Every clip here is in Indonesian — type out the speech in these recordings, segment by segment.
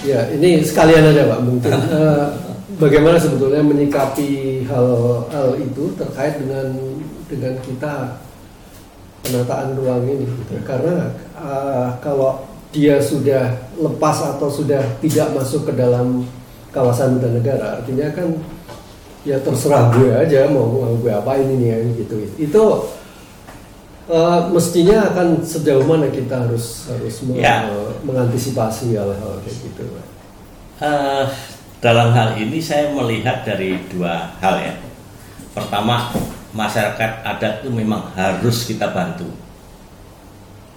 Ya, ini sekalian aja Pak, mungkin uh, bagaimana sebetulnya menyikapi hal hal itu terkait dengan dengan kita penataan ruang ini, gitu. karena uh, kalau dia sudah lepas atau sudah tidak masuk ke dalam kawasan hutan negara, artinya kan ya terserah gue aja mau, mau gue apain ini ya gitu. Itu uh, mestinya akan sejauh mana kita harus harus Ya. mengantisipasi hal-hal kayak gitu. Eh, dalam hal ini saya melihat dari dua hal ya. Pertama, masyarakat adat itu memang harus kita bantu.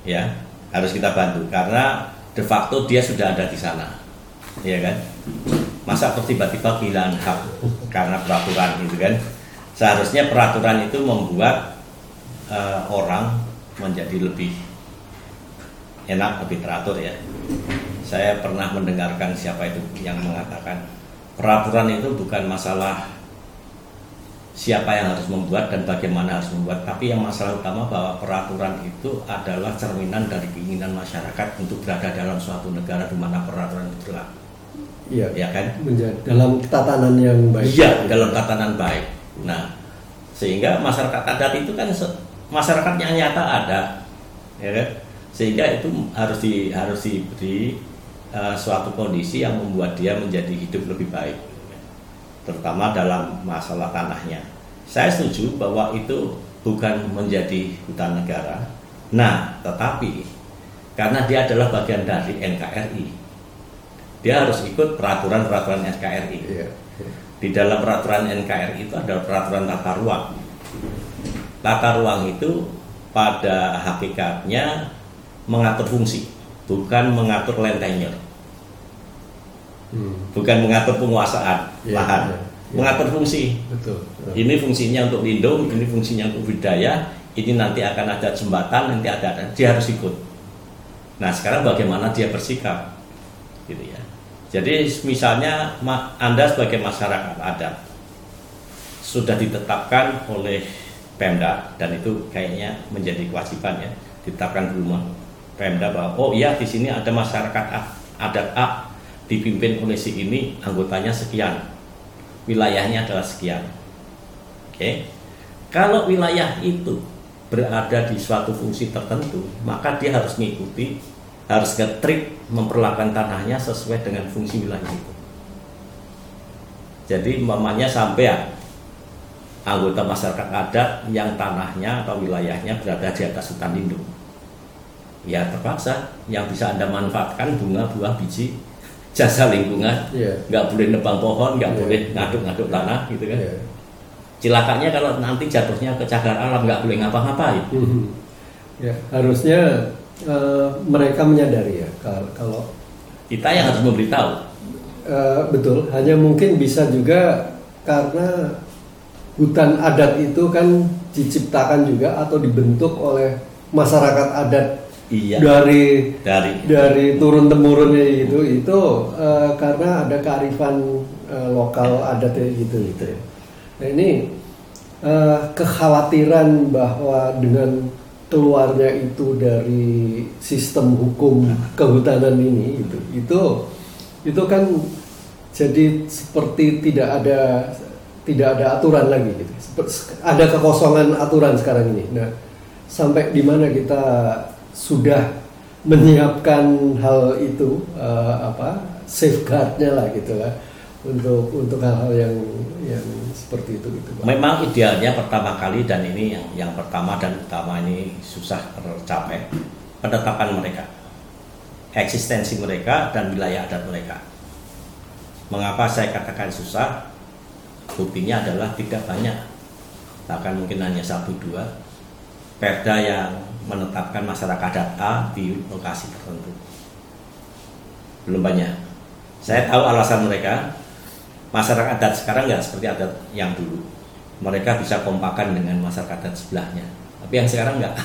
Ya, harus kita bantu karena de facto dia sudah ada di sana. Ya kan? Masa kok tiba-tiba kehilangan hak karena peraturan itu kan? Seharusnya peraturan itu membuat eh, orang menjadi lebih enak, lebih teratur ya saya pernah mendengarkan siapa itu yang mengatakan peraturan itu bukan masalah siapa yang harus membuat dan bagaimana harus membuat, tapi yang masalah utama bahwa peraturan itu adalah cerminan dari keinginan masyarakat untuk berada dalam suatu negara di mana peraturan itu berlaku. Iya, Ya kan? menjadi dalam tatanan yang baik. Iya, dalam tatanan baik. Nah, sehingga masyarakat adat itu kan masyarakat yang nyata ada, ya kan? Sehingga itu harus di harus diberi eh, suatu kondisi yang membuat dia menjadi hidup lebih baik, terutama dalam masalah tanahnya. Saya setuju bahwa itu bukan menjadi hutan negara. Nah, tetapi karena dia adalah bagian dari NKRI, dia harus ikut peraturan-peraturan NKRI Iya. di dalam peraturan NKRI itu ada peraturan tata ruang. Tata ruang itu pada hakikatnya mengatur fungsi, bukan mengatur tenure, Hmm, bukan mengatur penguasaan Iya, lahan, iya, iya. mengatur fungsi. betul. Ini fungsinya untuk lindung, ini fungsinya untuk budaya, ini nanti akan ada jembatan, nanti ada, ada dia harus ikut. Nah sekarang bagaimana dia bersikap, gitu ya. Jadi misalnya Anda sebagai masyarakat adat sudah ditetapkan oleh Pemda. Dan itu kayaknya menjadi kewajiban ya ditetapkan di rumah Pemda bahwa oh iya di sini ada masyarakat A- adat A dipimpin oleh si ini anggotanya sekian. Wilayahnya adalah sekian. Oke. Kalau wilayah itu berada di suatu fungsi tertentu maka dia harus mengikuti harus ngetrik memperlakukan tanahnya sesuai dengan fungsi wilayah itu. Jadi mamanya sampai anggota masyarakat adat yang tanahnya atau wilayahnya berada di atas hutan lindung. Ya terpaksa yang bisa anda manfaatkan bunga, buah, biji, jasa lingkungan, Iya. nggak boleh nebang pohon, nggak Iya. boleh ngaduk-ngaduk tanah, gitu kan. Iya. Cilakanya kalau nanti jatuhnya ke cagar alam nggak boleh ngapa-ngapain. Mhm. Ya, harusnya eh, mereka menyadari ya kalau, kalau Kita yang harus memberitahu. eh, betul. Hanya mungkin bisa juga karena hutan adat itu kan diciptakan juga atau dibentuk oleh masyarakat adat Iya. dari Dari dari turun temurunnya itu itu eh, karena ada kearifan eh, lokal adatnya gitu gitu ya. Nah ini eh, kekhawatiran bahwa dengan keluarnya itu dari sistem hukum kehutanan ini itu itu itu kan jadi seperti tidak ada tidak ada aturan lagi gitu. Ada kekosongan aturan sekarang ini. Nah, sampai di mana kita sudah menyiapkan hal itu eh, apa safeguardnya lah gitu lah untuk untuk hal-hal yang yang seperti itu gitu. Memang idealnya pertama kali dan ini yang yang pertama dan utama ini susah tercapai penetapan mereka, eksistensi mereka dan wilayah adat mereka. Mengapa saya katakan susah? Buktinya adalah tidak banyak, bahkan mungkin hanya satu dua perda yang menetapkan masyarakat adat A di lokasi tertentu. Belum banyak. Saya tahu alasan mereka, masyarakat adat sekarang nggak seperti adat yang dulu. Mereka bisa kompakan dengan masyarakat adat sebelahnya. Tapi yang sekarang nggak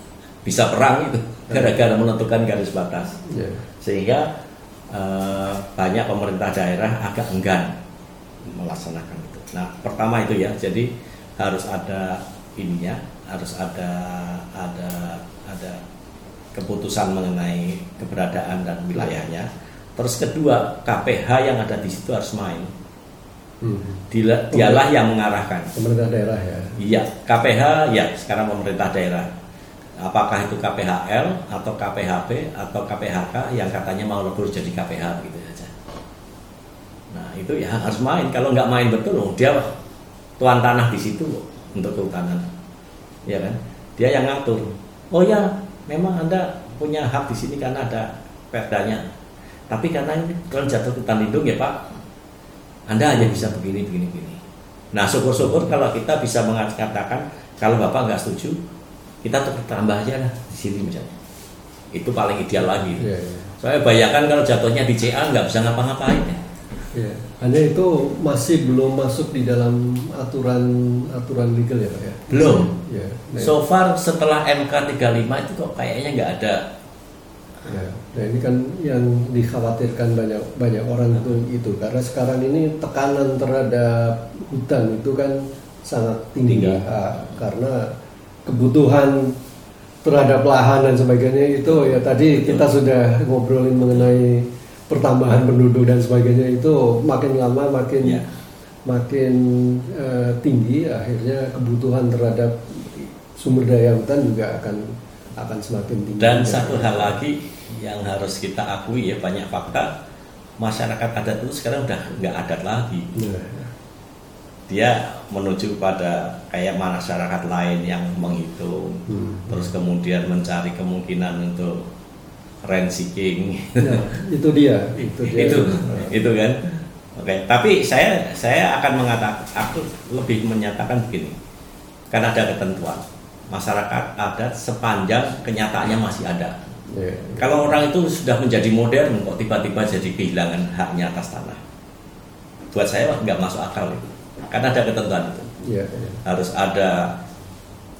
bisa perang itu gara-gara menentukan garis batas. Ya. Sehingga eh, banyak pemerintah daerah agak enggan melaksanakan. Nah, pertama itu ya, jadi harus ada ininya, harus ada ada ada keputusan mengenai keberadaan dan wilayahnya. Terus kedua, KPH yang ada di situ harus main. Hmm. Dia, dialah yang mengarahkan. Pemerintah daerah ya. Iya, KPH ya sekarang pemerintah daerah. Apakah itu KPHL atau KPHP atau KPHK yang katanya mau lebur jadi KPH gitu. Nah itu ya harus main. Kalau nggak main betul, loh, dia tuan tanah di situ loh, untuk kehutanan, ya kan? Dia yang ngatur. Oh ya, memang anda punya hak di sini karena ada perdanya. Tapi karena ini kalau jatuh hutan lindung ya Pak, Anda hanya bisa begini, begini, begini. Nah syukur-syukur kalau kita bisa mengatakan kalau Bapak nggak setuju, kita tetap tambah aja lah di sini misalnya. Itu paling ideal lagi. Iya, iya. Soalnya bayangkan kalau jatuhnya di CA nggak bisa ngapa-ngapain ya. Iya. Hanya itu masih belum masuk di dalam aturan aturan legal ya Pak ya. Belum. Ya. Nah, So far setelah MK 35 itu kok kayaknya nggak ada ya. Nah, ini kan yang dikhawatirkan banyak banyak orang itu itu karena sekarang ini tekanan terhadap hutan itu kan sangat tinggi, Tinggi. Ah, karena kebutuhan terhadap lahan dan sebagainya itu ya tadi kita sudah ngobrolin mengenai pertambahan penduduk dan sebagainya itu makin lama makin Ya. makin eh, tinggi akhirnya kebutuhan terhadap sumber daya hutan juga akan akan semakin tinggi Dan Ya. satu hal lagi yang harus kita akui ya banyak fakta masyarakat adat itu sekarang udah nggak adat lagi. Nah, Dia menuju pada kayak masyarakat lain yang menghitung, Hmm. terus kemudian mencari kemungkinan untuk rent seeking. Nah, itu dia, itu dia. itu itu kan. Oke, tapi saya saya akan mengatakan aku lebih menyatakan begini. Karena ada ketentuan masyarakat adat sepanjang kenyataannya masih ada. Ya, Kalau orang itu sudah menjadi modern kok tiba-tiba jadi kehilangan haknya atas tanah. Buat saya nggak masuk akal itu. Karena ada ketentuan itu. ya, ya. Harus ada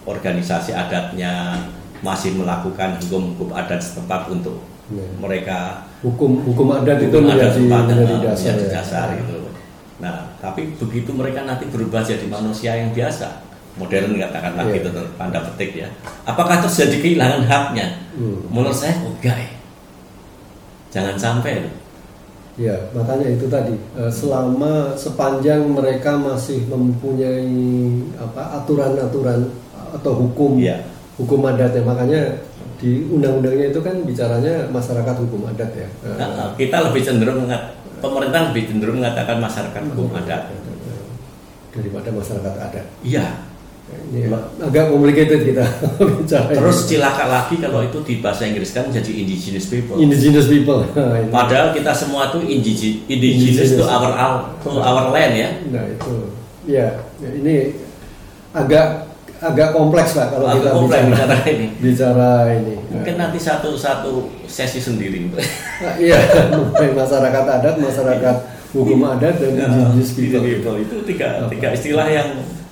organisasi adatnya masih melakukan hukum-hukum adat setempat untuk Ya. mereka Hukum hukum adat itu adat menjadi, setempat menjadi eh, dasar. menjadi ya. dasar gitu. Nah, tapi begitu mereka nanti berubah jadi manusia yang biasa, modern katakanlah Iya. gitu tanda petik ya. Apakah terus jadi kehilangan haknya? Hmm. Menurut saya oh, enggak ya. Jangan sampai loh. Ya, makanya itu tadi eh, selama sepanjang mereka masih mempunyai apa aturan-aturan atau hukum Iya. Hukum adat ya makanya di undang-undangnya itu kan bicaranya masyarakat hukum adat ya. Eh, Nah, kita lebih cenderung mengat, pemerintah lebih cenderung mengatakan masyarakat hukum adat. daripada masyarakat adat. Iya. Ini agak complicated kita bicara. Terus cilaka lagi kalau itu di bahasa Inggris kan jadi indigenous people. indigenous people. Nah. Padahal kita semua tuh indige- indigenous to our, our to our land ya. Nah itu, ya ya, ini agak agak kompleks lah kalau Agak kita kompleks bicara, bicara ini. bicara ini. Mungkin nanti satu satu sesi sendiri. Nah, iya, masyarakat adat, masyarakat hukum adat dan indigenous people. people itu tiga tiga istilah yang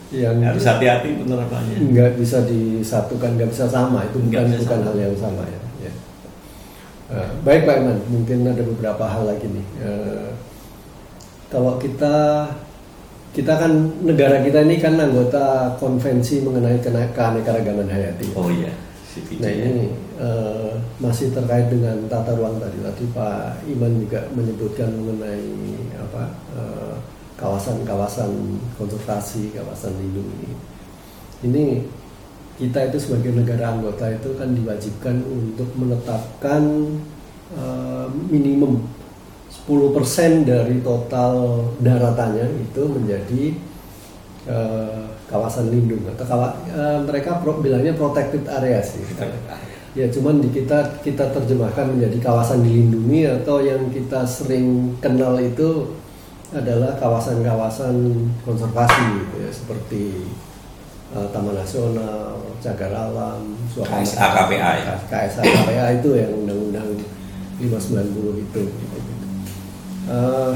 Yang harus hati-hati penerapannya. nggak bisa disatukan, nggak bisa sama. Itu bukan bukan sama. hal yang sama ya. ya. Eh, baik Pak Iman, mungkin ada beberapa hal lagi nih. Eh, kalau kita kita kan negara kita ini kan anggota konvensi mengenai keanekaragaman hayati. Oh iya. CPJ. Nah ini eh, masih terkait dengan tata ruang tadi. Tadi Pak Iman juga menyebutkan mengenai apa eh, kawasan-kawasan konservasi, kawasan lindung ini. Ini kita itu sebagai negara anggota itu kan diwajibkan untuk menetapkan eh, minimum 10% dari total daratannya itu menjadi eh, kawasan lindung atau kawa, eh, mereka pro, bilangnya protected area sih. Ya cuman di kita kita terjemahkan menjadi kawasan dilindungi atau yang kita sering kenal itu adalah kawasan-kawasan konservasi gitu ya seperti eh, Taman Nasional, Cagar Alam, KSA KPA ya? KSA KPA itu yang undang-undang 590 itu. Eh,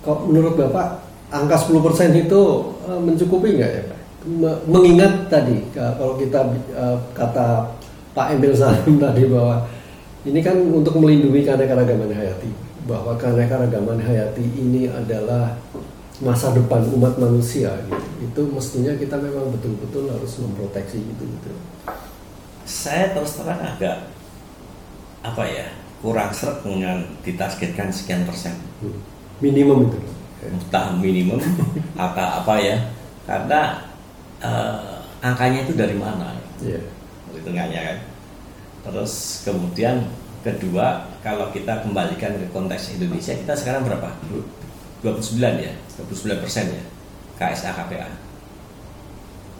kok menurut Bapak angka 10% itu eh, mencukupi nggak ya Pak? Me- Mengingat tadi ka- kalau kita eh, kata Pak Emil Salim tadi bahwa ini kan untuk melindungi keanekaragaman hayati bahwa keanekaragaman hayati ini adalah masa depan umat manusia gitu. Itu mestinya kita memang betul-betul harus memproteksi itu gitu. Saya terus terang agak apa ya kurang seret dengan ditargetkan sekian persen. Hmm. Minimum itu. Entah minimum apa apa ya, karena uh, angkanya itu dari mana? Yeah. Hitungannya kan. Terus kemudian kedua kalau kita kembalikan ke konteks Indonesia kita sekarang berapa? 29 ya, 29 persen ya KSA KPA.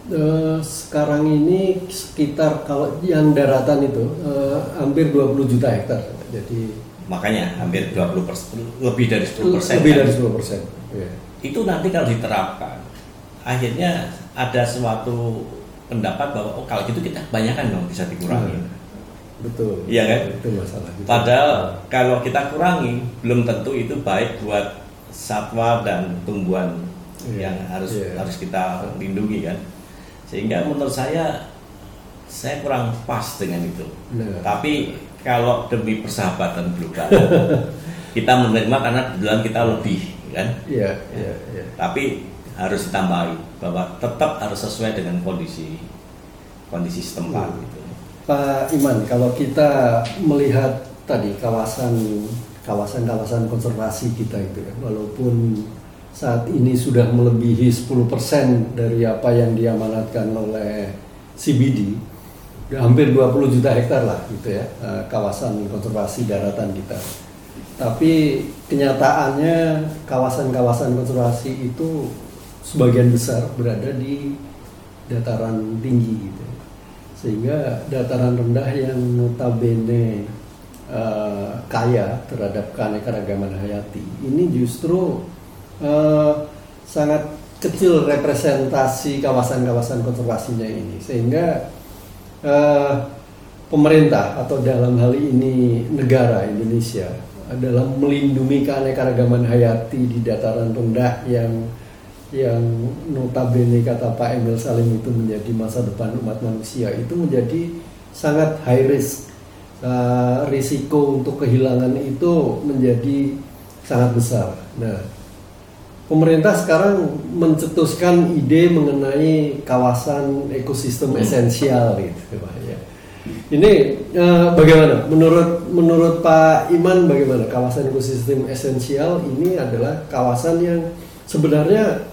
Uh, sekarang ini sekitar kalau yang daratan itu uh, hampir 20 juta hektar. Jadi makanya hampir 20 persen, lebih dari 10 persen. Lebih kan? dari 10 persen. Yeah. Itu nanti kalau diterapkan, akhirnya ada suatu pendapat bahwa oh kalau gitu kita kebanyakan dong bisa dikurangi. Hmm. Betul. Iya kan? Itu masalah. Gitu. Padahal kalau kita kurangi belum tentu itu baik buat satwa dan tumbuhan yeah. yang harus yeah. harus kita lindungi kan sehingga menurut saya saya kurang pas dengan itu. Tapi kalau demi persahabatan global kita menerima karena kebetulan kita lebih kan. Iya, iya, iya. Tapi harus ditambahi bahwa tetap harus sesuai dengan kondisi kondisi setempat hmm. gitu. Pak Iman, kalau kita melihat tadi kawasan kawasan-kawasan konservasi kita itu ya, walaupun saat ini sudah melebihi 10% dari apa yang diamanatkan oleh CBD hampir 20 juta hektar lah gitu ya eh, kawasan konservasi daratan kita. Tapi kenyataannya kawasan-kawasan konservasi itu sebagian besar berada di dataran tinggi gitu. Sehingga dataran rendah yang notabene uh, kaya terhadap keanekaragaman hayati ini justru uh, sangat kecil representasi kawasan-kawasan konservasinya ini. Sehingga uh, pemerintah atau dalam hal ini negara Indonesia adalah melindungi keanekaragaman hayati di dataran rendah yang yang notabene kata Pak Emil Salim itu menjadi masa depan umat manusia. Itu menjadi sangat high risk. Uh, risiko untuk kehilangan itu menjadi sangat besar. Nah, pemerintah sekarang mencetuskan ide mengenai kawasan ekosistem hmm. esensial gitu Pak ya. Ini uh, bagaimana? Menurut menurut Pak Iman bagaimana kawasan ekosistem esensial ini adalah kawasan yang sebenarnya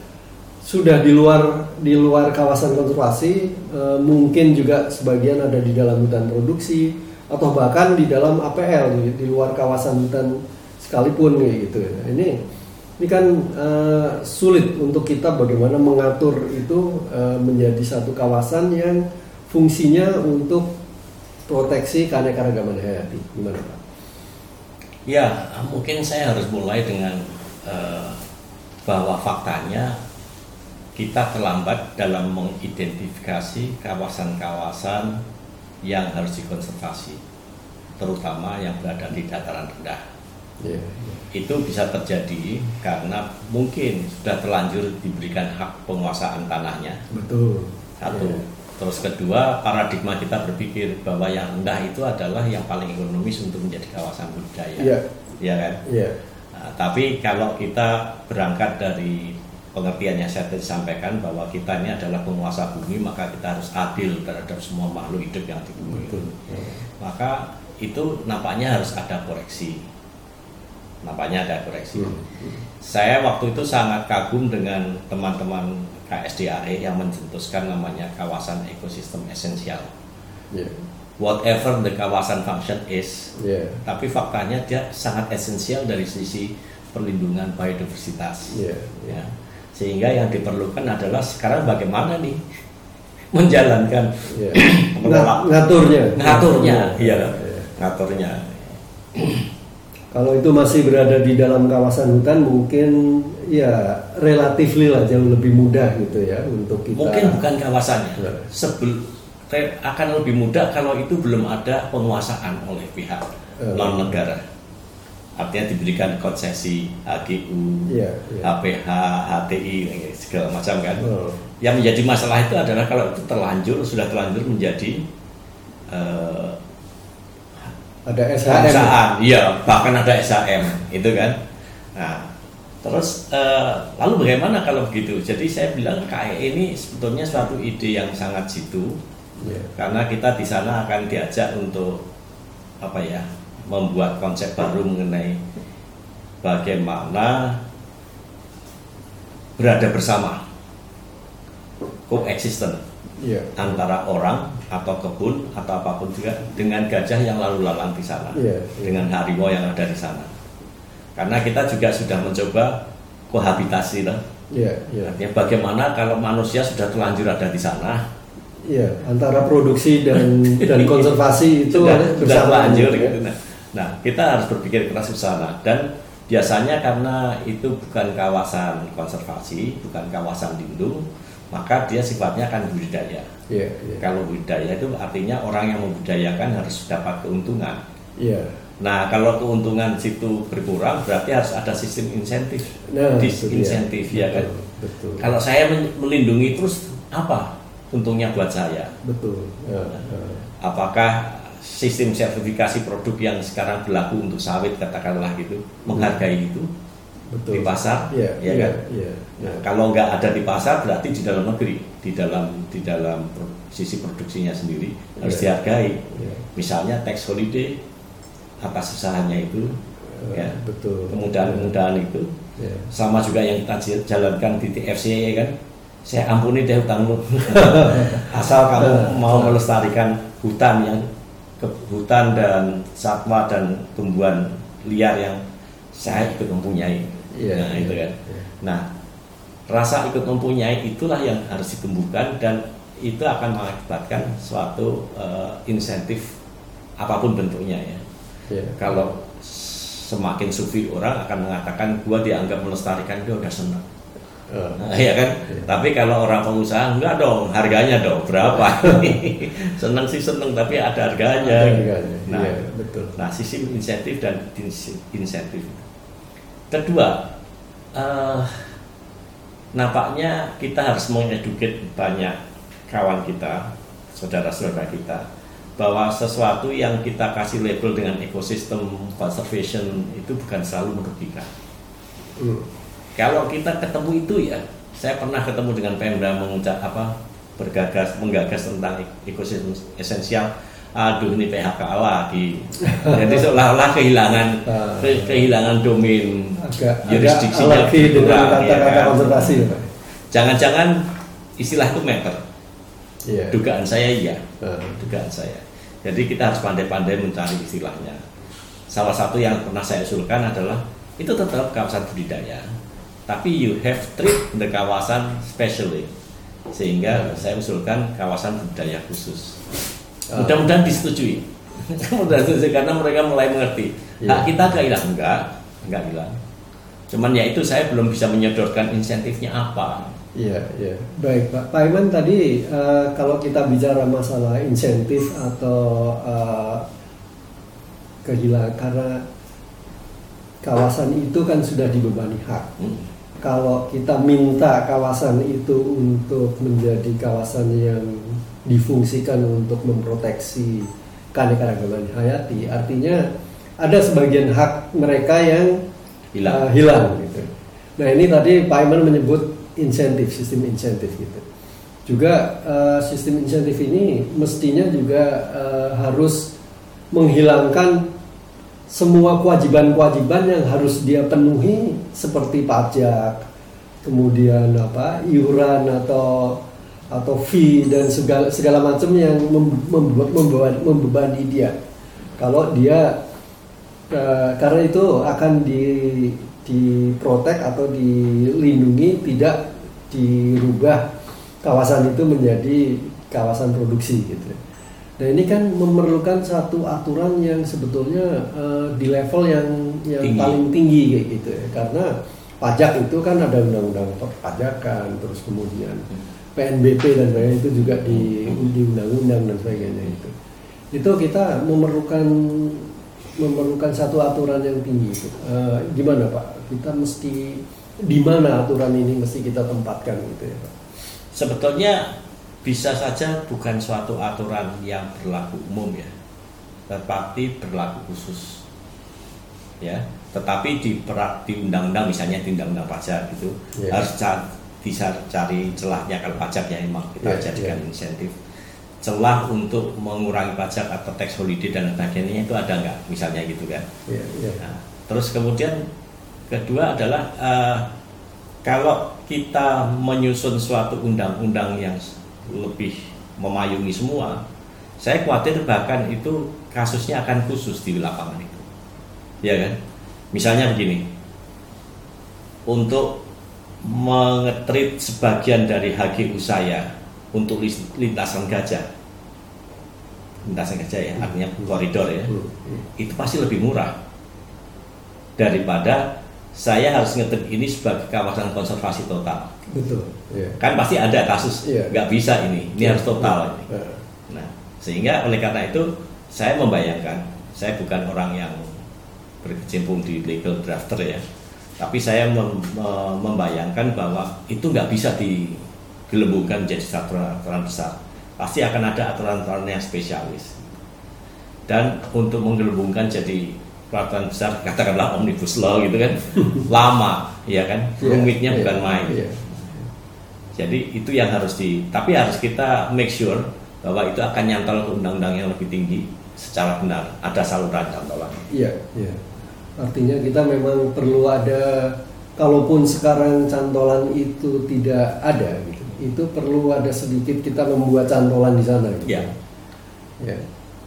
sudah di luar di luar kawasan konservasi, uh, mungkin juga sebagian ada di dalam hutan produksi atau bahkan di dalam APL di, di luar kawasan hutan sekalipun gitu. Nah, ini ini kan uh, sulit untuk kita bagaimana mengatur itu uh, menjadi satu kawasan yang fungsinya untuk proteksi keanekaragaman hayati. Gimana Pak? Ya, mungkin saya harus mulai dengan uh, bahwa faktanya kita terlambat dalam mengidentifikasi kawasan-kawasan yang harus dikonservasi, terutama yang berada di dataran rendah yeah, yeah. itu bisa terjadi karena mungkin sudah terlanjur diberikan hak penguasaan tanahnya. Betul. Satu. Yeah. Terus kedua, paradigma kita berpikir bahwa yang rendah itu adalah yang paling ekonomis untuk menjadi kawasan budaya. Iya. Yeah. kan? Iya. Yeah. Nah, tapi kalau kita berangkat dari pengertian yang saya tadi sampaikan bahwa kita ini adalah penguasa bumi, maka kita harus adil terhadap semua makhluk hidup yang di bumi. Betul. Maka itu nampaknya harus ada koreksi nampaknya ada koreksi. Hmm. Saya waktu itu sangat kagum dengan teman-teman KSDAE yang mencetuskan namanya kawasan ekosistem esensial. Yeah. Whatever the kawasan function is, yeah. tapi faktanya dia sangat esensial dari sisi perlindungan biodiversitas. Yeah. Ya. Sehingga yang diperlukan adalah sekarang bagaimana nih menjalankan yeah. ngaturnya, ngaturnya, iya, yeah. ngaturnya. Kalau itu masih berada di dalam kawasan hutan mungkin ya relatif lah jauh lebih mudah gitu ya untuk kita. Mungkin bukan kawasannya. Ya. Sebel akan lebih mudah kalau itu belum ada penguasaan oleh pihak uh. non negara. Artinya diberikan konsesi HGU, ya, ya. HPH, HTI segala macam kan. Uh. Yang menjadi masalah itu adalah kalau itu terlanjur sudah terlanjur menjadi uh, ada SHM iya. Bahkan ada SHM itu kan? Nah terus uh, lalu bagaimana kalau begitu? Jadi saya bilang KAE ini sebetulnya suatu ide yang sangat jitu. Yeah. karena kita di sana akan diajak untuk apa ya membuat konsep baru mengenai bagaimana berada bersama coexistent Iya. antara orang atau kebun atau apa pun juga dengan gajah yang lalu lalang di sana, Iya, iya. dengan harimau yang ada di sana. Karena kita juga sudah mencoba kohabitasi. Iya, iya. artinya bagaimana kalau manusia sudah terlanjur ada di sana, Iya, antara produksi dan dan konservasi itu sudah, terlanjur ya. gitu. Nah, nah, kita harus berpikir keras ke sana dan biasanya karena itu bukan kawasan konservasi, bukan kawasan lindung, maka dia sifatnya akan budidaya. Iya, iya. Kalau budidaya itu artinya orang yang membudayakan harus dapat keuntungan. Iya. Nah, kalau keuntungan situ berkurang, berarti harus ada sistem insentif, Nah, disinsentif ya kan. Betul, Betul. Kalau saya melindungi terus apa untungnya buat saya? betul. Ya, ya. Apakah sistem sertifikasi produk yang sekarang berlaku untuk sawit katakanlah gitu menghargai itu betul. di pasar, Iya, ya iya, kan? iya. Nah, kalau nggak ada di pasar berarti di dalam negeri, di dalam di dalam sisi produksinya sendiri harus Iya. dihargai. Iya. Misalnya tax holiday atas usahanya itu, Eh, ya. Betul. kemudahan-kemudahan itu Ya. sama juga yang kita jalankan di TFC ya kan. Saya ampuni deh hutangmu, asal kamu mau melestarikan hutan yang ke hutan dan satwa dan tumbuhan liar yang saya ikut mempunyai. Iya, nah, itu iya, kan. iya. Nah, rasa ikut mempunyai itulah yang harus ditumbuhkan dan itu akan mengakibatkan suatu eh, insentif apa pun bentuknya ya. Iya. Kalau semakin sufi orang akan mengatakan gua dianggap melestarikan dia udah senang. Eh, Nah, ya kan? Tapi kalau orang pengusaha enggak dong, harganya dong berapa? seneng sih seneng tapi ada harganya. Ada harganya, Nah, iya, betul. Nah, sistem insentif dan insentif. Kedua, eh, nampaknya kita harus mengeduket banyak kawan kita, saudara-saudara kita, bahwa sesuatu yang kita kasih label dengan ekosistem conservation itu bukan selalu merugikan. hmm. Kalau kita ketemu itu ya, saya pernah ketemu dengan Pemda mengucap apa bergagas menggagas tentang ek- ekosistem esensial. Aduh ini PHK lagi. Jadi seolah-olah kehilangan Ah. ke- kehilangan domain agak agak jurisdiksinya dengan ya kan? konservasi ya. Jangan-jangan istilah itu meter. Iya. Dugaan saya iya, Ah. dugaan saya. Jadi kita harus pandai-pandai mencari istilahnya. Salah satu yang pernah saya usulkan adalah itu tetap kawasan budidaya, tapi you have treat the kawasan specially, sehingga saya usulkan kawasan budidaya khusus. Ah. Mudah-mudahan disetujui. Mudah-mudahan disetujui karena mereka mulai mengerti. Iya. Hak kita gak hilang enggak, enggak hilang. Cuman ya itu saya belum bisa menyodorkan insentifnya apa. Iya, iya. Baik, Pak. Pak Iman tadi eh, kalau kita bicara masalah insentif atau eh, kehilangan karena kawasan itu kan sudah dibebani hak. Hmm. Kalau kita minta kawasan itu untuk menjadi kawasan yang difungsikan untuk memproteksi keanekaragaman hayati, artinya ada sebagian hak mereka yang Hilang. uh, hilang gitu. Nah ini tadi Pak Iman menyebut insentif, sistem insentif gitu. Juga uh, sistem insentif ini mestinya juga uh, harus menghilangkan semua kewajiban-kewajiban yang harus dia penuhi seperti pajak, kemudian apa iuran atau atau fee dan segala segala macam yang mem- membe- membeban- membebani dia. Kalau dia eh, karena itu akan di diprotek atau dilindungi tidak dirubah kawasan itu menjadi kawasan produksi gitu. Nah ini kan memerlukan satu aturan yang sebetulnya eh, di level yang yang Tinggi. paling tinggi kayak gitu ya. Karena pajak itu kan ada undang-undang perpajakan, terus kemudian PNBP dan sebagainya itu juga di di undang-undang dan sebagainya itu. Itu kita memerlukan memerlukan satu aturan yang tinggi. Itu. Eh, gimana Pak? Kita mesti di mana aturan ini mesti kita tempatkan gitu ya Pak? Sebetulnya bisa saja bukan suatu aturan yang berlaku umum ya, tetapi berlaku khusus. Ya, tetapi di perak di undang-undang misalnya di undang-undang pajak gitu Ya. harus bisa cari celahnya kalau pajak ya memang kita Ya, jadikan ya. insentif. celah untuk mengurangi pajak atau tax holiday dan sebagainya itu ada nggak misalnya gitu kan Iya, iya. Nah, terus kemudian kedua adalah eh, kalau kita menyusun suatu undang-undang yang lebih memayungi semua, saya khawatir bahkan itu kasusnya akan khusus di lapangan itu, ya kan? Misalnya begini, untuk mengetrit sebagian dari HGU saya untuk lintasan gajah, lintasan gajah ya, artinya koridor ya, Hmm, hmm. itu pasti lebih murah daripada saya harus ngetrit ini sebagai kawasan konservasi total. Betul. Iya. Kan pasti ada kasus Iya. nggak bisa ini, ini harus total ini. Nah, Nah, sehingga oleh karena itu saya membayangkan, saya bukan orang yang berkecimpung di legal drafter ya, tapi saya mem- me- membayangkan bahwa itu nggak bisa digelembungkan menjadi satu aturan besar. Pasti akan ada aturan-aturan yang spesialis. Dan untuk menggelembungkan jadi peraturan besar, katakanlah omnibus law gitu kan, lama, ya kan, iya, rumitnya iya, bukan main. Iya. Jadi itu yang harus di, tapi harus kita make sure bahwa itu akan nyantol ke undang-undang yang lebih tinggi secara benar. Ada saluran cantolan. Iya, iya. Artinya kita memang perlu ada, kalaupun sekarang cantolan itu tidak ada, gitu, itu perlu ada sedikit kita membuat cantolan di sana. Gitu. Ya, Ya.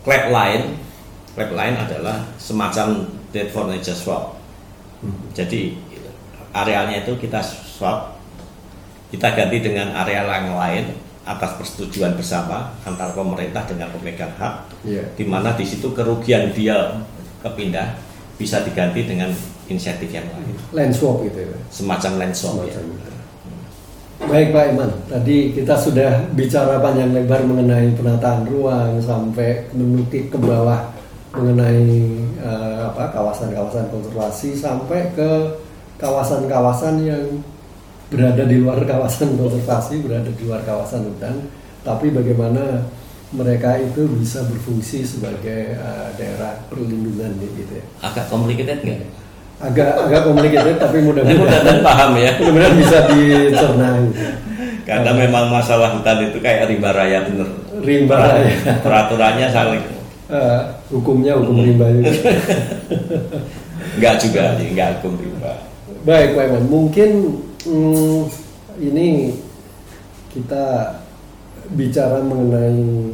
clap line, clap line adalah semacam dead for nature swap. Hmm. Jadi arealnya itu kita swap, kita ganti dengan area yang lain atas persetujuan bersama antara pemerintah dengan pemegang hak Iya. di mana di situ kerugian dia kepindah bisa diganti dengan insentif yang lain Land swap gitu ya. semacam land swap ya. Semacam itu. Baik Pak Iman, tadi kita sudah bicara panjang lebar mengenai penataan ruang sampai menukik ke bawah mengenai eh, apa kawasan-kawasan konservasi sampai ke kawasan-kawasan yang berada di luar kawasan konservasi, berada di luar kawasan hutan, tapi bagaimana mereka itu bisa berfungsi sebagai eh, daerah perlindungan gitu ya. agak complicated nggak? Agak agak complicated tapi mudah-mudahan paham ya mudah-mudahan bisa dicerna gitu. karena memang masalah hutan itu kayak rimba raya bener rimba ya. peraturannya saling Eh, hukumnya hukum Hmm. rimba juga. nggak juga nggak hukum rimba Baik Pak Iman, mungkin mm, ini kita bicara mengenai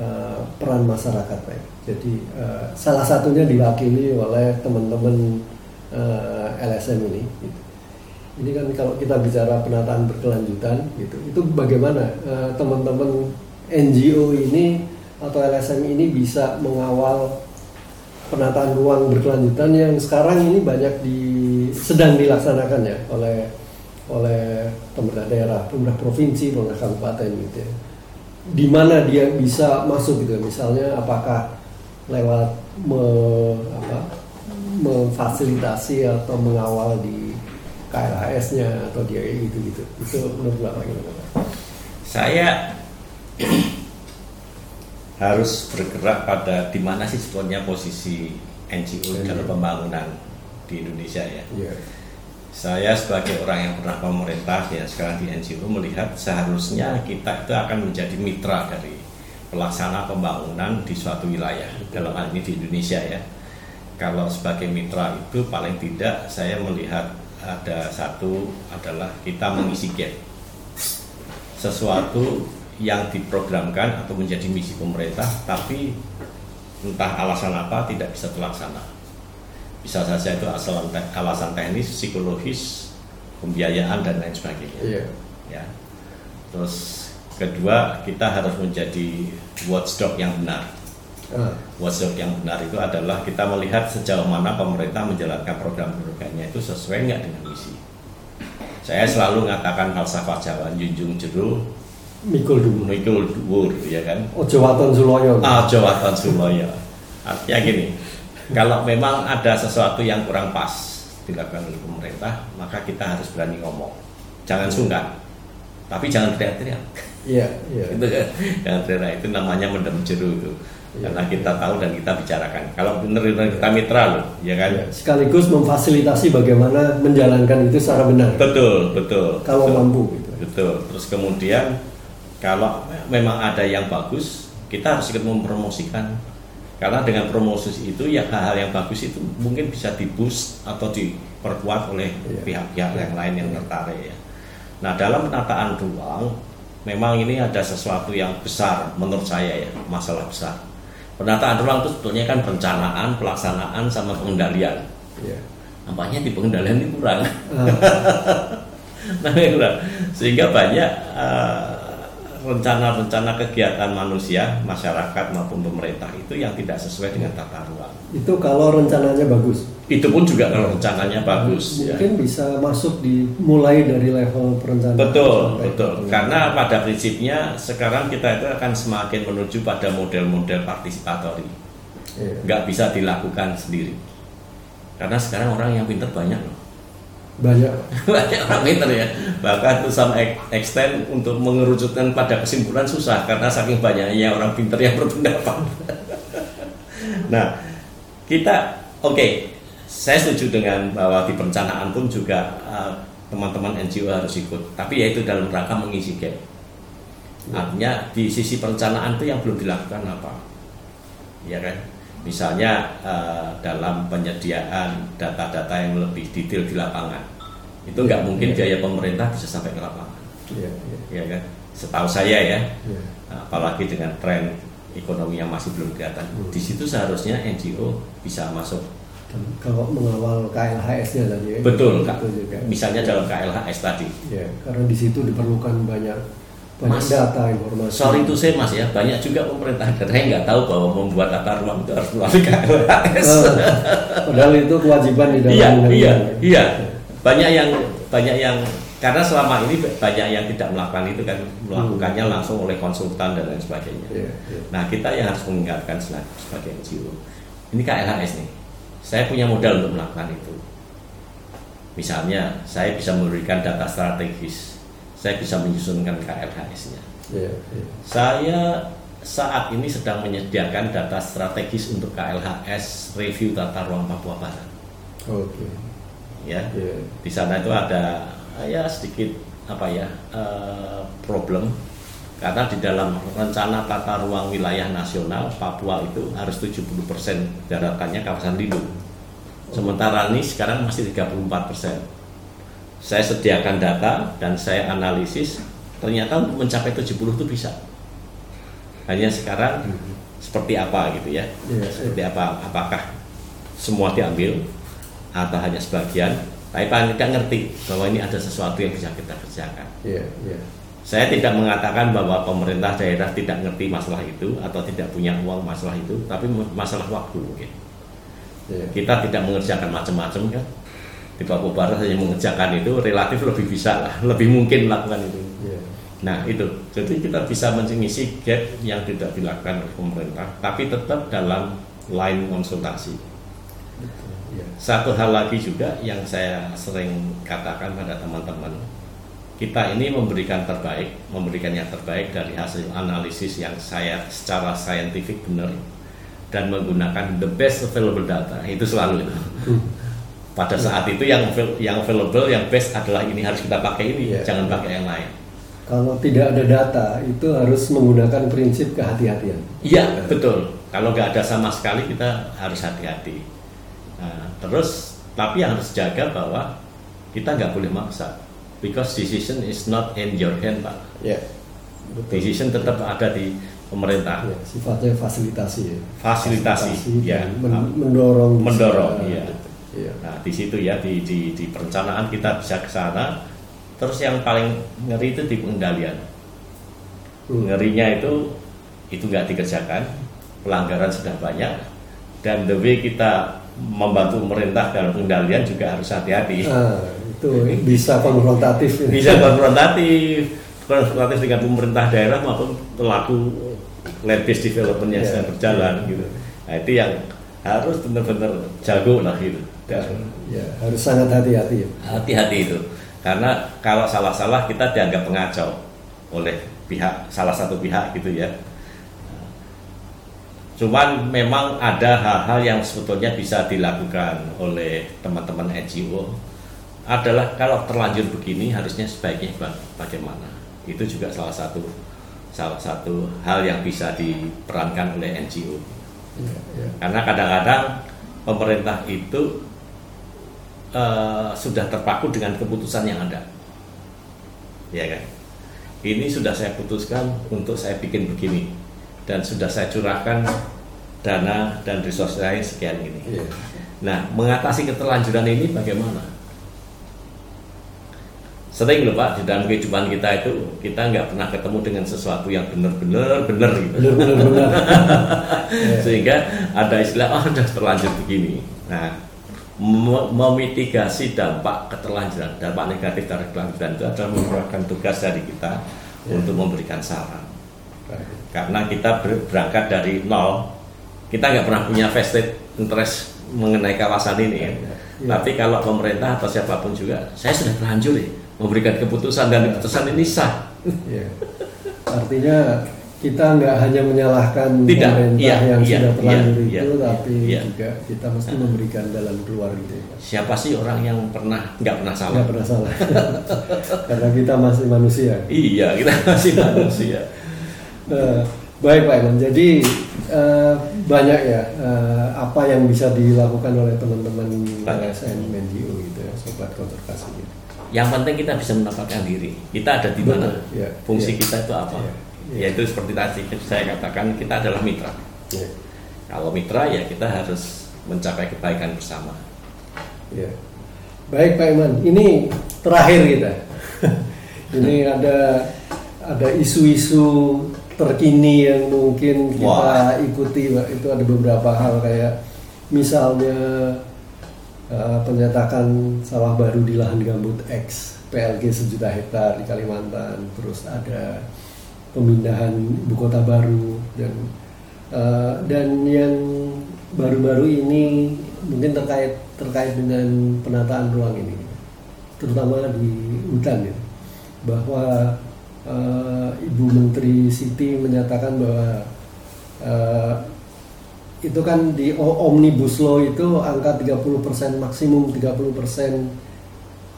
eh, peran masyarakat. Iman. Jadi eh, salah satunya diwakili oleh teman-teman eh, LSM ini. gitu. Ini kan kalau kita bicara penataan berkelanjutan gitu, itu bagaimana eh, teman-teman NGO ini atau LSM ini bisa mengawal penataan ruang berkelanjutan yang sekarang ini banyak di sedang dilaksanakan ya oleh oleh pemerintah daerah, pemerintah provinsi, pemerintah kabupaten gitu ya. Di mana dia bisa masuk gitu, misalnya apakah lewat me, apa, memfasilitasi atau mengawal di KLHS-nya atau dia gitu gitu. Itu menurut Bapak gimana? Saya harus bergerak pada di mana sih sebetulnya posisi NGO dalam pembangunan di Indonesia ya. Iya. Saya sebagai orang yang pernah pemerintah ya sekarang di NGO melihat seharusnya kita itu akan menjadi mitra dari pelaksana pembangunan di suatu wilayah dalam hal ini di Indonesia ya. Kalau sebagai mitra itu paling tidak saya melihat ada satu adalah kita mengisi gap sesuatu yang diprogramkan atau menjadi misi pemerintah tapi entah alasan apa tidak bisa terlaksana bisa saja itu asal te- alasan teknis, psikologis, pembiayaan dan lain sebagainya. Iya. Ya. Terus kedua kita harus menjadi watchdog yang benar. Ah, Watchdog yang benar itu adalah kita melihat sejauh mana pemerintah menjalankan program-programnya itu sesuai nggak dengan misi. Saya selalu mengatakan falsafah Jawa junjung jeru mikul dulu. mikul dhuwur ya kan. Ojo waton suloyo. Ah, Jawa Tan Suloyo. Artinya gini, kalau memang ada sesuatu yang kurang pas dilakukan oleh pemerintah, maka kita harus berani ngomong. Jangan sungkan, tapi jangan teriak-teriak. Iya, iya. Itu kan, jangan teriak itu namanya mendem jeru itu. Iya. Karena kita tahu dan kita bicarakan. Kalau benar-benar kita mitra loh, ya kan? Ya, sekaligus memfasilitasi bagaimana menjalankan itu secara benar Betul, betul. kalau betul. mampu gitu. Betul. Terus kemudian kalau memang ada yang bagus, kita harus ikut mempromosikan. Karena dengan promosi itu ya hal-hal yang bagus itu mungkin bisa diboost atau diperkuat oleh Iya. pihak-pihak yang lain yang tertarik ya. Nah dalam penataan ruang memang ini ada sesuatu yang besar menurut saya ya masalah besar. Penataan ruang itu sebetulnya kan perencanaan, pelaksanaan sama pengendalian. Ya. Nampaknya di pengendalian ini kurang. Ah, nah, kurang. Sehingga banyak eh, rencana-rencana kegiatan manusia, masyarakat maupun pemerintah itu yang tidak sesuai dengan tata ruang. itu kalau rencananya bagus. Itu pun juga kalau rencananya bagus. ya. Mungkin bisa masuk di mulai dari level perencanaan. Betul, betul. Karena pada prinsipnya sekarang kita itu akan semakin menuju pada model-model partisipatori. Iya. Nggak bisa dilakukan sendiri. Karena sekarang orang yang pinter banyak loh. Banyak. banyak orang pinter ya. Bahkan tuh sama extend untuk mengerucutkan pada kesimpulan susah karena saking banyaknya orang pinter yang berpendapat. nah, kita oke, saya setuju dengan bahwa di perencanaan pun juga eh, teman-teman NGO harus ikut. Tapi ya itu dalam rangka mengisi gap. Artinya di sisi perencanaan itu yang belum dilakukan apa? Ya kan? Misalnya eh, dalam penyediaan data-data yang lebih detail di lapangan, itu nggak Iya, mungkin iya. biaya pemerintah bisa sampai ke lapangan, Iya, iya, ya kan? Setahu saya ya, iya. apalagi dengan tren ekonomi yang masih belum kelihatan, Hmm. di situ seharusnya NGO bisa masuk. Dan kalau mengawal KLHS-nya tadi ya. Betul, Kak. Itu juga. Misalnya dalam KLHS tadi. Ya, karena di situ diperlukan banyak banyak Mas, data informasi. Sorry to say mas ya, banyak juga pemerintah daerah yang nggak tahu bahwa membuat tata ruang itu harus melalui KLHS. Eh, padahal itu kewajiban di dalam iya undang-undang. iya iya banyak yang banyak yang karena selama ini banyak yang tidak melakukan itu kan melakukannya langsung oleh konsultan dan lain sebagainya. Iya, iya. nah kita yang harus mengingatkan sebagai NGO ini KLHS nih. Saya punya modal untuk melakukan itu. Misalnya saya bisa memberikan data strategis. Saya bisa menyusunkan KLHS-nya Iya, iya. saya saat ini sedang menyediakan data strategis untuk KLHS review tata ruang Papua Barat. Oke. Ya Iya. di sana itu ada eh, ya sedikit apa ya eh, problem. Karena di dalam rencana tata ruang wilayah nasional Papua itu harus 70% daratannya kawasan lindung sementara ini sekarang masih 34% saya sediakan data dan saya analisis ternyata untuk mencapai 70 itu bisa. Hanya sekarang seperti apa gitu ya? Iya, seperti apa apakah semua diambil atau hanya sebagian tapi paling tidak ngerti bahwa ini ada sesuatu yang bisa kita kerjakan Iya, iya. saya tidak mengatakan bahwa pemerintah daerah tidak ngerti masalah itu atau tidak punya uang masalah itu tapi masalah waktu mungkin Iya. kita tidak mengerjakan macam-macam kan di Papua Barat hanya mengerjakan itu relatif lebih bisa lah lebih mungkin melakukan itu Iya. Nah itu, jadi kita bisa mengisi gap yang tidak dilakukan oleh pemerintah, tapi tetap dalam line konsultasi. Iya. Satu hal lagi juga yang saya sering katakan pada teman-teman, kita ini memberikan terbaik, memberikan yang terbaik dari hasil analisis yang saya secara saintifik benar dan menggunakan the best available data itu selalu itu. Pada saat itu yang yang available, yang best adalah ini harus kita pakai ini, Iya. jangan pakai yang lain. Kalau tidak ada data, itu harus menggunakan prinsip kehati-hatian. Iya betul. Kalau nggak ada sama sekali kita harus hati-hati. Nah, terus tapi yang harus jaga bahwa kita nggak boleh maksa. Because decision is not in your hand pak. Ya. Betul. Decision tetap ada di pemerintah. Ya, sifatnya fasilitasi ya. Fasilitasi, ya. dan men- mendorong. Mendorong, bisa- iya. Iya. Nah di situ ya di, di, di perencanaan kita bisa ke sana. Terus yang paling ngeri itu di pengendalian. Hmm. ngerinya itu itu nggak dikerjakan pelanggaran sudah banyak dan the way kita membantu pemerintah dalam pengendalian juga harus hati-hati Ah, itu bisa konfrontatif. ya. bisa konfrontatif konfrontatif dengan pemerintah daerah maupun pelaku land based development yang Ya, sedang berjalan ya. gitu nah itu yang harus benar-benar jago lah gitu Dan Ya, harus sangat hati-hati ya. hati-hati itu karena kalau salah-salah kita dianggap pengacau oleh pihak salah satu pihak gitu ya cuman memang ada hal-hal yang sebetulnya bisa dilakukan oleh teman-teman NGO adalah kalau terlanjur begini harusnya sebaiknya ba- bagaimana itu juga salah satu salah satu hal yang bisa diperankan oleh NGO. Ya, ya. Karena kadang-kadang pemerintah itu uh, sudah terpaku dengan keputusan yang ada, ya kan? Ini sudah saya putuskan untuk saya bikin begini dan sudah saya curahkan dana dan resource saya sekian ini. Ya. Nah, mengatasi keterlanjuran ini bagaimana? Sering loh Pak, di dalam kehidupan kita itu kita nggak pernah ketemu dengan sesuatu yang benar-benar benar gitu. Benar-benar benar. Ya. Sehingga ada istilah oh sudah terlanjur begini. Nah, mem- memitigasi dampak keterlanjuran, dampak negatif dari keterlanjuran itu adalah merupakan tugas dari kita Ya. untuk memberikan saran. Baik. Karena kita ber- berangkat dari nol, kita nggak pernah punya vested interest mengenai kawasan ini. ya. Ya. Tapi kalau pemerintah atau siapa pun juga, saya sudah terlanjur ya memberikan keputusan dan keputusan ini sah. Ya. Artinya kita nggak hanya menyalahkan Tidak, pemerintah iya, yang iya, sudah terlanjur iya, itu, iya, tapi iya. juga kita mesti memberikan jalan keluar gitu. ya. Siapa sih orang yang pernah nggak pernah salah? Nggak pernah salah. Karena kita masih manusia. Iya, kita masih manusia. Eh, baik Pak Iman. Jadi eh, banyak ya eh, apa yang bisa dilakukan oleh teman-teman. LSM NGO gitu ya, sobat konservasi. Gitu. Yang penting kita bisa menempatkan diri. Kita ada di mana? Iya, Fungsi iya. kita itu apa? Iya, iya. Yaitu seperti tadi saya katakan kita adalah mitra. Ya, Kalau mitra ya kita harus mencapai kebaikan bersama. ya. Baik Pak Iman. Ini terakhir kita. Ini ada ada isu-isu terkini yang mungkin kita Wah. ikuti Pak. Itu ada beberapa hal kayak misalnya eh, penyetakan sawah baru di lahan gambut X PLG sejuta hektar di Kalimantan terus ada pemindahan ibu kota baru dan eh, dan yang baru-baru ini mungkin terkait terkait dengan penataan ruang ini terutama di hutan ya bahwa eh, Ibu Menteri Siti menyatakan bahwa eh, itu kan di omnibus law itu angka 30% maksimum 30%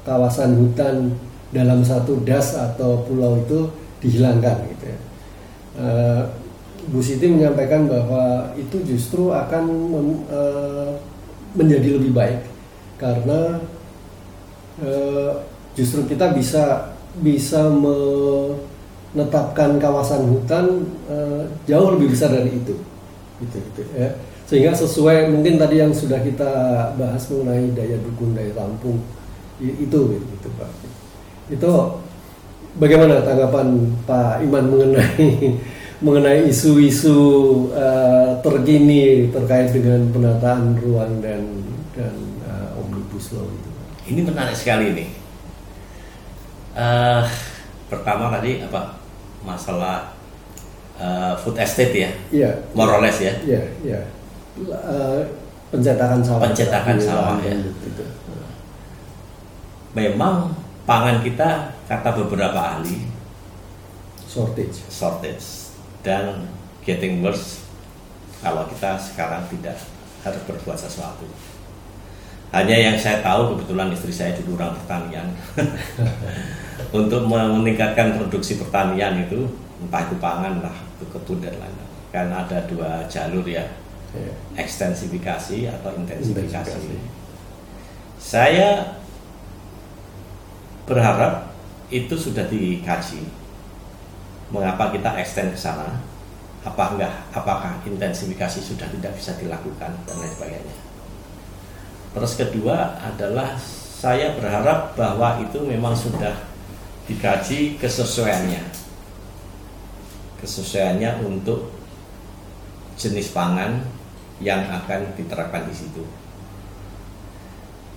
kawasan hutan dalam satu das atau pulau itu dihilangkan gitu ya. Eh, Bu Siti menyampaikan bahwa itu justru akan mem- eh, menjadi lebih baik karena eh, justru kita bisa bisa menetapkan kawasan hutan eh, jauh lebih besar dari itu. Gitu gitu ya. Sehingga sesuai mungkin tadi yang sudah kita bahas mengenai daya dukung daya tampung itu gitu, gitu pak. Itu bagaimana tanggapan Pak Iman mengenai mengenai isu-isu eh, terkini terkait dengan penataan ruang dan dan eh, omnibus law itu Ini menarik sekali nih. Eh, pertama tadi apa masalah eh, food estate ya, iya more or less ya. iya iya Eh, pencetakan sawah Pencetakan Di sawah, ya. gambut itu. Memang pangan kita kata beberapa ahli shortage shortage dan getting worse kalau kita sekarang tidak harus berbuat sesuatu. Hanya yang saya tahu kebetulan istri saya dulu orang pertanian. Untuk meningkatkan produksi pertanian itu entah itu pangan lah, itu kebun dan lain-lain. Kan ada dua jalur ya, ya. ekstensifikasi atau intensifikasi. Intensifikasi. Saya berharap itu sudah dikaji. Mengapa kita extend ke sana? Apa enggak? Apakah intensifikasi sudah tidak bisa dilakukan dan lain sebagainya. Terus kedua adalah saya berharap bahwa itu memang sudah dikaji kesesuaiannya. Kesesuaiannya untuk jenis pangan yang akan diterapkan di situ.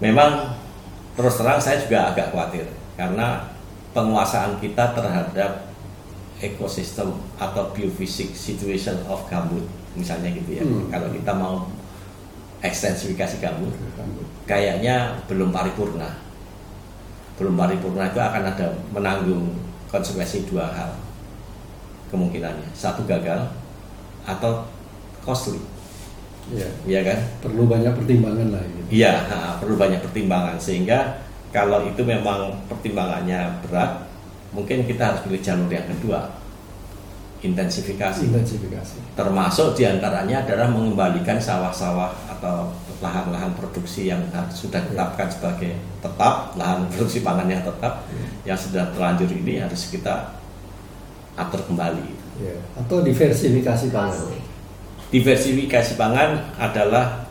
Memang terus terang saya juga agak khawatir karena penguasaan kita terhadap ekosistem atau biofisik situation of gambut misalnya gitu ya. Hmm. Kalau kita mau ekstensifikasi gambut kayaknya belum paripurna. Belum paripurna itu akan ada menanggung konsekuensi dua hal kemungkinannya. Satu gagal atau costly, ya ya kan? perlu banyak pertimbangan lah gitu. Iya, perlu banyak pertimbangan sehingga kalau itu memang pertimbangannya berat, mungkin kita harus pilih jalur yang kedua. intensifikasi. intensifikasi. Termasuk di antaranya adalah mengembalikan sawah-sawah atau lahan-lahan produksi yang sudah ditetapkan sebagai tetap lahan produksi pangan yang tetap yang sudah terlanjur ini harus kita atur kembali. Ya. Atau diversifikasi pangan. Diversifikasi pangan adalah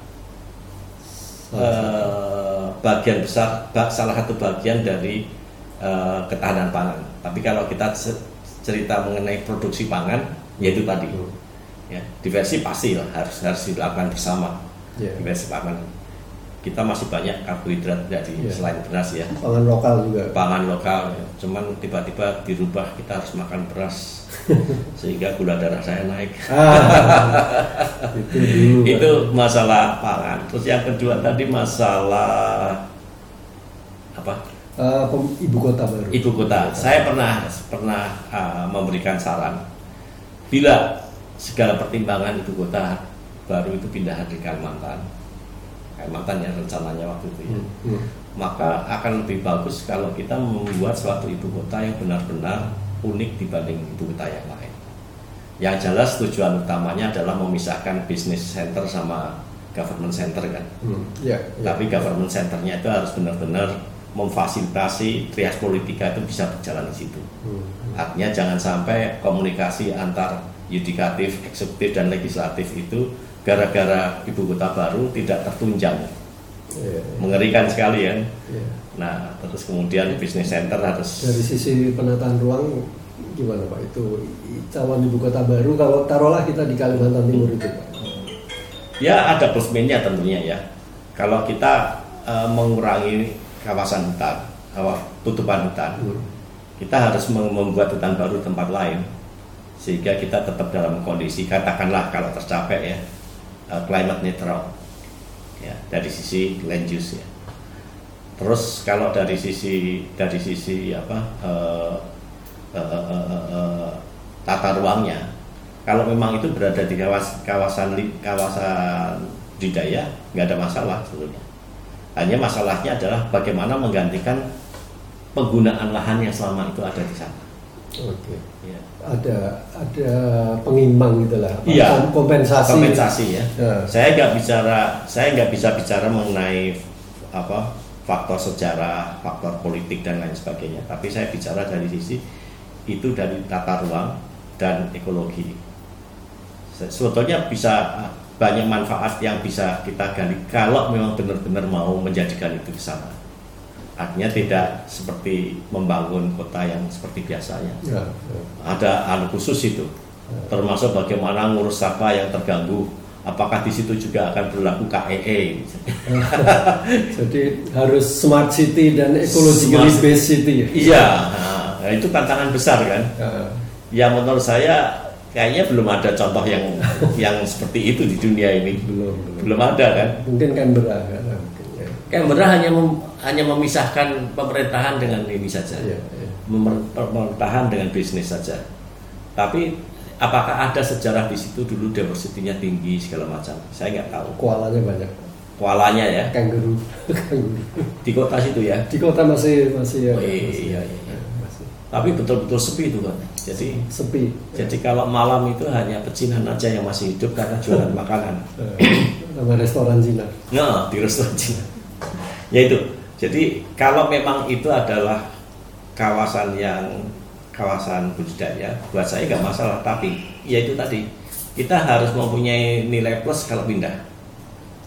eh, bagian besar salah satu bagian dari eh, ketahanan pangan. Tapi kalau kita ce- cerita mengenai produksi pangan, yaitu tadi Hmm. ya diversi pasti lah harus harus dilakukan bersama Diversi pangan. Kita masih banyak karbohidrat dari Ya. selain beras ya, Pangan lokal juga. pangan lokal. ya. Cuman tiba-tiba dirubah kita harus makan beras sehingga gula darah saya naik. Ah, itu dulu. Itu masalah pangan. Terus yang kedua tadi masalah apa? Pem- ibu kota baru. Ibu kota. Saya pernah pernah uh, memberikan saran bila segala pertimbangan ibu kota baru itu pindah di Kalimantan, Kalimantan yang rencananya waktu itu ya, Hmm, hmm. maka akan lebih bagus kalau kita membuat suatu ibu kota yang benar-benar unik dibanding ibu kota yang lain. Yang jelas tujuan utamanya adalah memisahkan bisnis center sama government center kan. Hmm, ya, ya. Tapi government centernya itu harus benar-benar memfasilitasi trias politika itu bisa berjalan di situ. Hmm, Artinya jangan sampai komunikasi antar yudikatif, eksekutif dan legislatif itu gara-gara ibu kota baru tidak tertunjang. ya, Mengerikan sekali ya. ya. Nah, terus kemudian bisnis center harus Dari sisi penataan ruang gimana Pak? Itu calon ibu kota baru kalau taruhlah kita di Kalimantan Timur itu Pak. ya ada plus minusnya tentunya ya. Kalau kita eh, mengurangi kawasan hutan, apa, tutupan hutan, Hmm. kita harus mem- membuat hutan baru tempat lain sehingga kita tetap dalam kondisi katakanlah kalau tercapai ya eh, climate neutral. Ya dari sisi land use ya. Terus kalau dari sisi dari sisi apa eh, eh, eh, eh, eh, tata ruangnya kalau memang itu berada di kawas, kawasan kawasan budidaya nggak ada masalah sebetulnya hanya masalahnya adalah bagaimana menggantikan penggunaan lahan yang selama itu ada di sana. Oke. Ya. Ada ada pengimbang gitu lah. apa, Iya. kom- Kompensasi. Kompensasi ya. Ya. Saya nggak bicara, saya nggak bisa bicara mengenai apa faktor sejarah, faktor politik dan lain sebagainya. Tapi saya bicara dari sisi itu dari tata ruang dan ekologi. Se- Sebetulnya bisa banyak manfaat yang bisa kita gali kalau memang benar-benar mau menjadikan itu ke sana. Artinya tidak seperti membangun kota yang seperti biasanya. Ya, ya. Ada anu khusus itu, termasuk bagaimana ngurus sampah yang terganggu. Apakah di situ juga akan berlaku KEE? Jadi harus smart city dan ecologically Smart- based city ya. Iya, nah, itu tantangan besar kan. Ya. Yang menurut saya kayaknya belum ada contoh yang yang seperti itu di dunia ini. Belum, belum. Belum ada kan. Mungkin Canberra kan. Mungkin, ya. Canberra hanya mem- hanya memisahkan pemerintahan dengan ini saja. Iya, iya. Memer- pemerintahan dengan bisnis saja. Tapi apakah ada sejarah di situ dulu diversity-nya tinggi segala macam? Saya nggak tahu. Koalanya banyak. Kualanya ya. Kangaroo. di kota situ ya. Di kota masih masih ya. Oh, iya, masih, iya, iya. masih Tapi betul-betul sepi itu kan. Jadi sepi. jadi kalau malam itu hanya pecinan aja yang masih hidup karena jualan makanan. Eh, sama restoran Cina. Nah, di restoran Cina. Ya itu. Jadi kalau memang itu adalah kawasan yang kawasan budidaya, buat saya nggak masalah. Tapi ya itu tadi kita harus mempunyai nilai plus kalau pindah.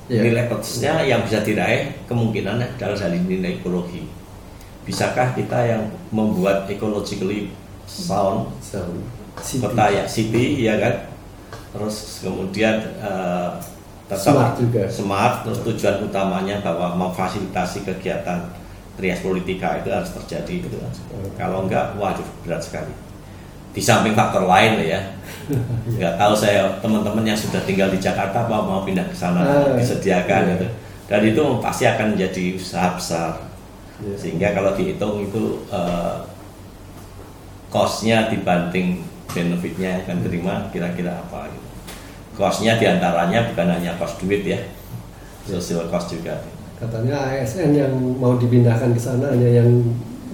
Ya. Nilai plusnya yang bisa diraih kemungkinan adalah dari nilai ekologi. Bisakah kita yang membuat ecologically sound So, city. kota ya city ya kan terus kemudian eh, tetap Smart juga. smart terus tujuan utamanya bahwa memfasilitasi kegiatan trias politika itu harus terjadi gitu kan. kalau enggak waduh berat sekali di samping faktor lain ya nggak tahu saya teman-teman yang sudah tinggal di Jakarta apa mau pindah ke sana Ah, disediakan iya. gitu dan itu pasti akan menjadi usaha besar Ya. sehingga kalau dihitung itu eh, cost-nya dibanding benefitnya yang akan terima kira-kira apa gitu. Cost-nya di antaranya bukan hanya cost duit ya, social cost juga. Katanya ASN yang mau dipindahkan ke sana hanya yang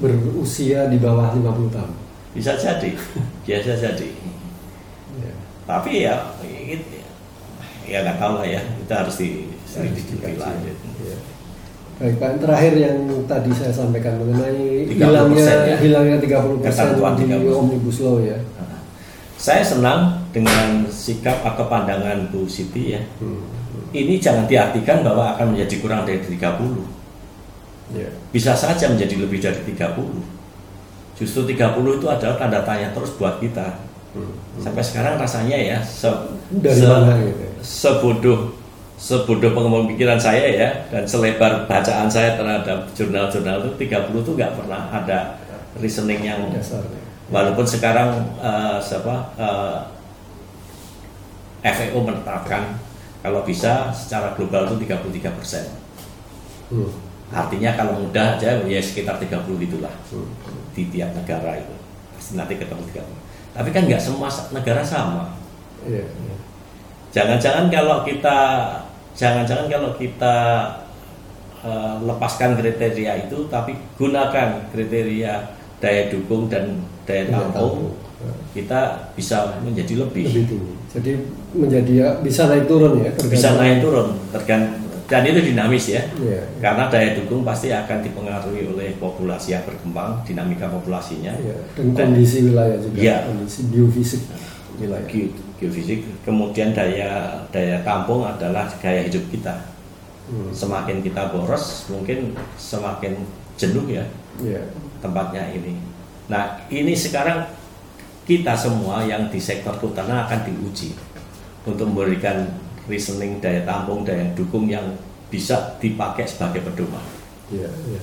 berusia di bawah 50 tahun. Bisa jadi, biasa jadi. tapi ya ya nggak tahu lah ya kita harus diselidiki lanjut Iya. Baik Pak, terakhir yang tadi saya sampaikan mengenai 30% hilangnya ya. hilangnya 30% Ketentuan di 30%. Omnibus Law ya. saya senang dengan sikap atau pandangan Bu Siti ya Hmm. ini jangan diartikan bahwa akan menjadi kurang dari 30 Ya. bisa saja menjadi lebih dari 30 justru 30 itu adalah tanda tanya terus buat kita Hmm. sampai sekarang rasanya ya se, Dari se- mana gitu? sebodoh sebodoh pemikiran saya ya dan selebar bacaan saya terhadap jurnal-jurnal itu 30 itu nggak pernah ada reasoning yang Dasarnya. walaupun sekarang eh, siapa eh, FAO menetapkan kalau bisa secara global itu 33 persen Hmm. artinya kalau mudah aja ya sekitar 30 itulah Hmm. di tiap negara itu pasti nanti ketemu 30 tapi kan nggak semua negara sama Iya. iya. jangan-jangan kalau kita jangan-jangan kalau kita eh, lepaskan kriteria itu tapi gunakan kriteria daya dukung dan daya tampung kita bisa menjadi lebih, Lebih. Jadi menjadi ya, bisa naik turun ya. tergantung- bisa naik turun tergan- dan itu dinamis ya Iya. karena daya dukung pasti akan dipengaruhi oleh populasi yang berkembang dinamika populasinya Iya. Dan kondisi wilayah juga. Iya. Kondisi biofisik wilayah. Ge- geofisik kemudian daya daya tampung adalah gaya hidup kita Hmm. semakin kita boros mungkin semakin jenuh ya Iya. tempatnya ini. Nah ini sekarang kita semua yang di sektor kehutanan akan diuji untuk memberikan reasoning daya tampung daya dukung yang bisa dipakai sebagai pedoman. Iya. Iya.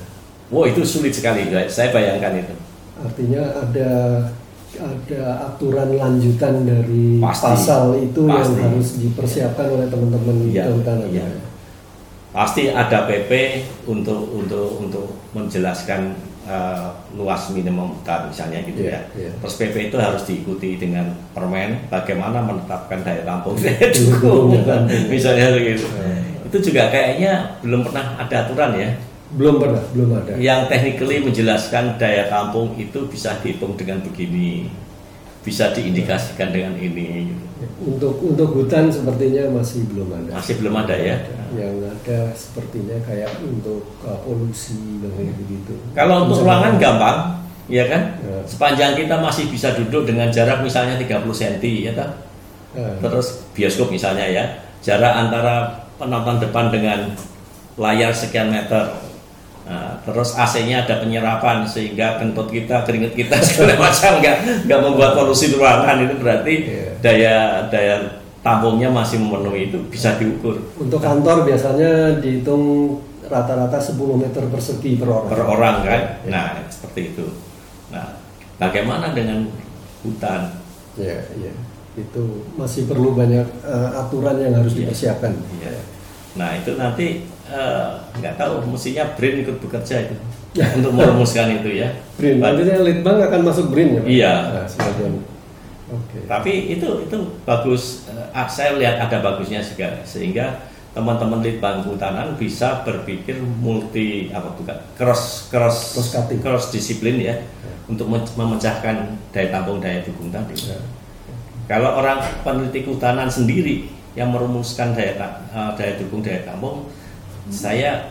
Wow itu sulit sekali, guys. saya bayangkan itu. Artinya ada ada aturan lanjutan dari Pasti. pasal itu yang Pasti. harus dipersiapkan oleh teman-teman Iya, kehutanan. iya. Pasti ada PP untuk untuk untuk menjelaskan eh, luas minimum hutan misalnya gitu Iya, ya. iya. Terus PP itu harus diikuti dengan permen bagaimana menetapkan daya tampung daya dukung, dukung ya. misalnya gitu. Iya. Itu juga kayaknya belum pernah ada aturan ya. Belum pernah, belum ada. Yang technically menjelaskan daya tampung itu bisa dihitung dengan begini, bisa diindikasikan dengan ini. Untuk untuk hutan sepertinya masih belum ada. Masih belum ada ya. Yang ada sepertinya kayak untuk uh, polusi dan kayak begitu. Kalau untuk ruangan gampang, ya kan? Ya. Sepanjang kita masih bisa duduk dengan jarak misalnya 30 cm ya kan? Eh, Terus bioskop misalnya ya, jarak antara penonton depan dengan layar sekian meter. Nah, terus AC-nya ada penyerapan sehingga kentut kita, keringet kita segala macam nggak nggak membuat polusi ruangan itu berarti Iya. daya daya tampungnya masih memenuhi itu bisa diukur untuk kantor biasanya dihitung rata-rata 10 meter persegi per orang. per orang kan. Ya. Nah seperti itu. Nah bagaimana dengan hutan? Ya, ya. Itu masih perlu banyak uh, aturan yang harus Iya. dipersiapkan. Nah itu nanti eh, nggak tahu mestinya BRIN ikut bekerja itu untuk merumuskan itu ya. BRIN, But- nantinya Litbang akan masuk BRIN ya? Pak? Iya. Nah. Oke. Tapi itu itu bagus. Eh, saya lihat ada bagusnya juga sehingga teman-teman litbang kehutanan bisa berpikir multi apa bukan cross cross Cross cutting. cross disiplin ya untuk men- memecahkan daya tampung daya dukung tadi. Ya. Kalau orang peneliti kehutanan sendiri yang merumuskan daya eh, daya dukung daya tampung, saya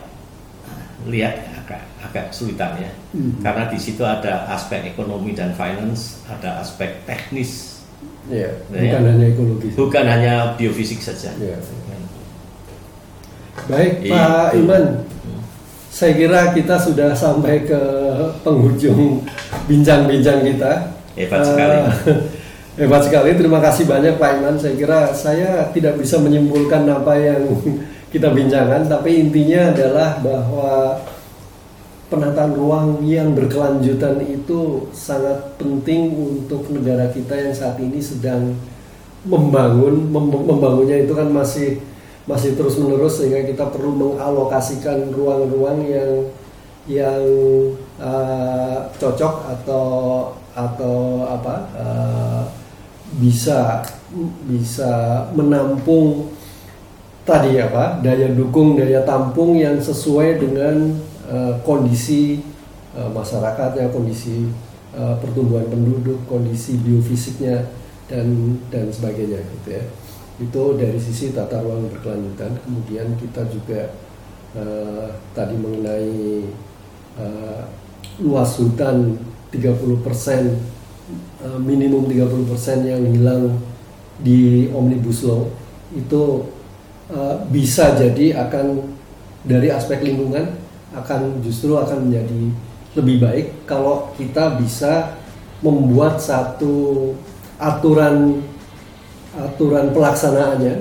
lihat agak agak kesulitan ya, Hmm. karena di situ ada aspek ekonomi dan finance, ada aspek teknis, Iya, Ya, bukan ya. hanya ekologi. bukan hanya biofisik saja. Iya. Baik, Iya. Pak Iman. Saya kira kita sudah sampai ke penghujung bincang-bincang kita. Hebat sekali. Hebat sekali. Terima kasih banyak Pak Iman. Saya kira saya tidak bisa menyimpulkan apa yang kita bincangkan, tapi intinya adalah bahwa penataan ruang yang berkelanjutan itu sangat penting untuk negara kita yang saat ini sedang membangun mem- membangunnya itu kan masih masih terus menerus sehingga kita perlu mengalokasikan ruang-ruang yang yang uh, cocok atau atau apa uh, bisa bisa menampung tadi apa daya dukung daya tampung yang sesuai dengan uh, kondisi uh, masyarakatnya kondisi uh, pertumbuhan penduduk kondisi biofisiknya dan dan sebagainya gitu ya. Itu dari sisi tata ruang berkelanjutan. Kemudian kita juga uh, tadi mengenai uh, luas hutan 30 persen uh, minimum 30 persen yang hilang di omnibus law itu uh, bisa jadi akan dari aspek lingkungan akan justru akan menjadi lebih baik kalau kita bisa membuat satu aturan aturan pelaksanaannya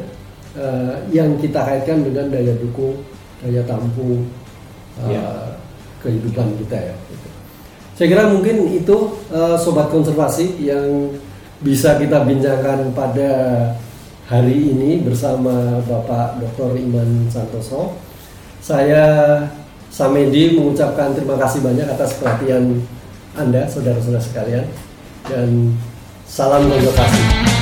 uh, yang kita kaitkan dengan daya dukung, daya tampung uh, ya. kehidupan kita ya. Saya kira mungkin itu uh, sobat konservasi yang bisa kita bincangkan pada hari ini bersama Bapak Dr. Iman Santoso. Saya Samedi mengucapkan terima kasih banyak atas perhatian Anda, saudara-saudara sekalian, dan salam konservasi.